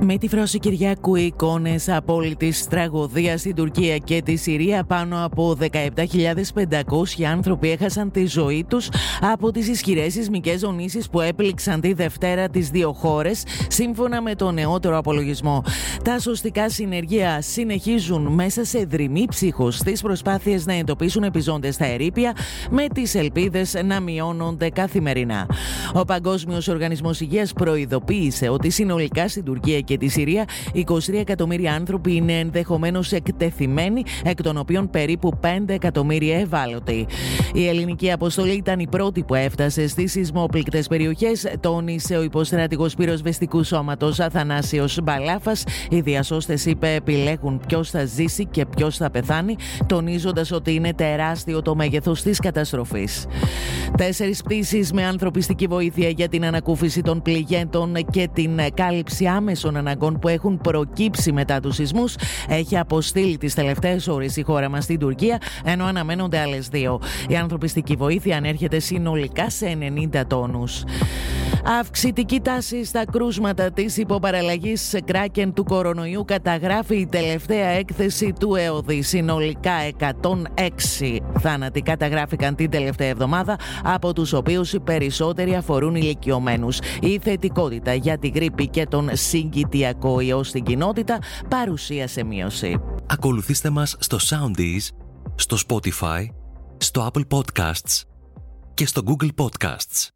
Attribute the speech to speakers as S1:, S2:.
S1: Με τη φρόση Κυριακού εικόνες απόλυτης τραγωδίας στην Τουρκία και τη Συρία, πάνω από 17.500 άνθρωποι έχασαν τη ζωή τους από τις ισχυρές σεισμικές ζωνήσει που έπληξαν τη Δευτέρα τις δύο χώρες, σύμφωνα με το νεότερο απολογισμό. Τα σωστικά συνεργεία συνεχίζουν μέσα σε δρυμή ψύχος στις προσπάθειες να εντοπίσουν επιζώντες στα ερήπια, με τις ελπίδες να μειώνονται καθημερινά. Ο Παγκόσμιος Οργανισμός Υγείας προειδοποίησε ότι συνολικά στην Τουρκία και τη Συρία 23 εκατομμύρια άνθρωποι είναι ενδεχομένως εκτεθειμένοι, εκ των οποίων περίπου 5 εκατομμύρια ευάλωτοι. Η ελληνική αποστολή ήταν η πρώτη που έφτασε στις σεισμόπληκτες περιοχές, τόνισε ο υποστράτηγο πυροσβεστικού σώματος Αθανάσιος Μπαλάφας. Οι διασώστε, είπε, επιλέγουν ποιος θα ζήσει και ποιος θα πεθάνει, τονίζοντας ότι είναι τεράστιο το μέγεθος της καταστροφής. Τέσσερις πτήσεις με ανθρωπιστική βοήθεια για την ανακούφιση των πληγέντων και την κάλυψη άμεσων αναγκών που έχουν προκύψει μετά τους σεισμούς έχει αποστείλει τις τελευταίες ώρες η χώρα μας στην Τουρκία, ενώ αναμένονται άλλες δύο. Η ανθρωπιστική βοήθεια ανέρχεται συνολικά σε 90 τόνους. Αυξητική τάση στα κρούσματα της υποπαραλλαγής κράκεν του κορονοϊού καταγράφει η τελευταία έκθεση του ΕΟΔΗ. Συνολικά 106 θάνατοι καταγράφηκαν την τελευταία εβδομάδα, από τους οποίους οι περισσότεροι αφορούν ηλικιωμένους. Η θετικότητα για τη γρήπη και τον συγκητιακό ιό στην κοινότητα παρουσίασε μείωση.
S2: Ακολουθήστε μας στο Soundees, στο Spotify, στο Apple Podcasts και στο Google Podcasts.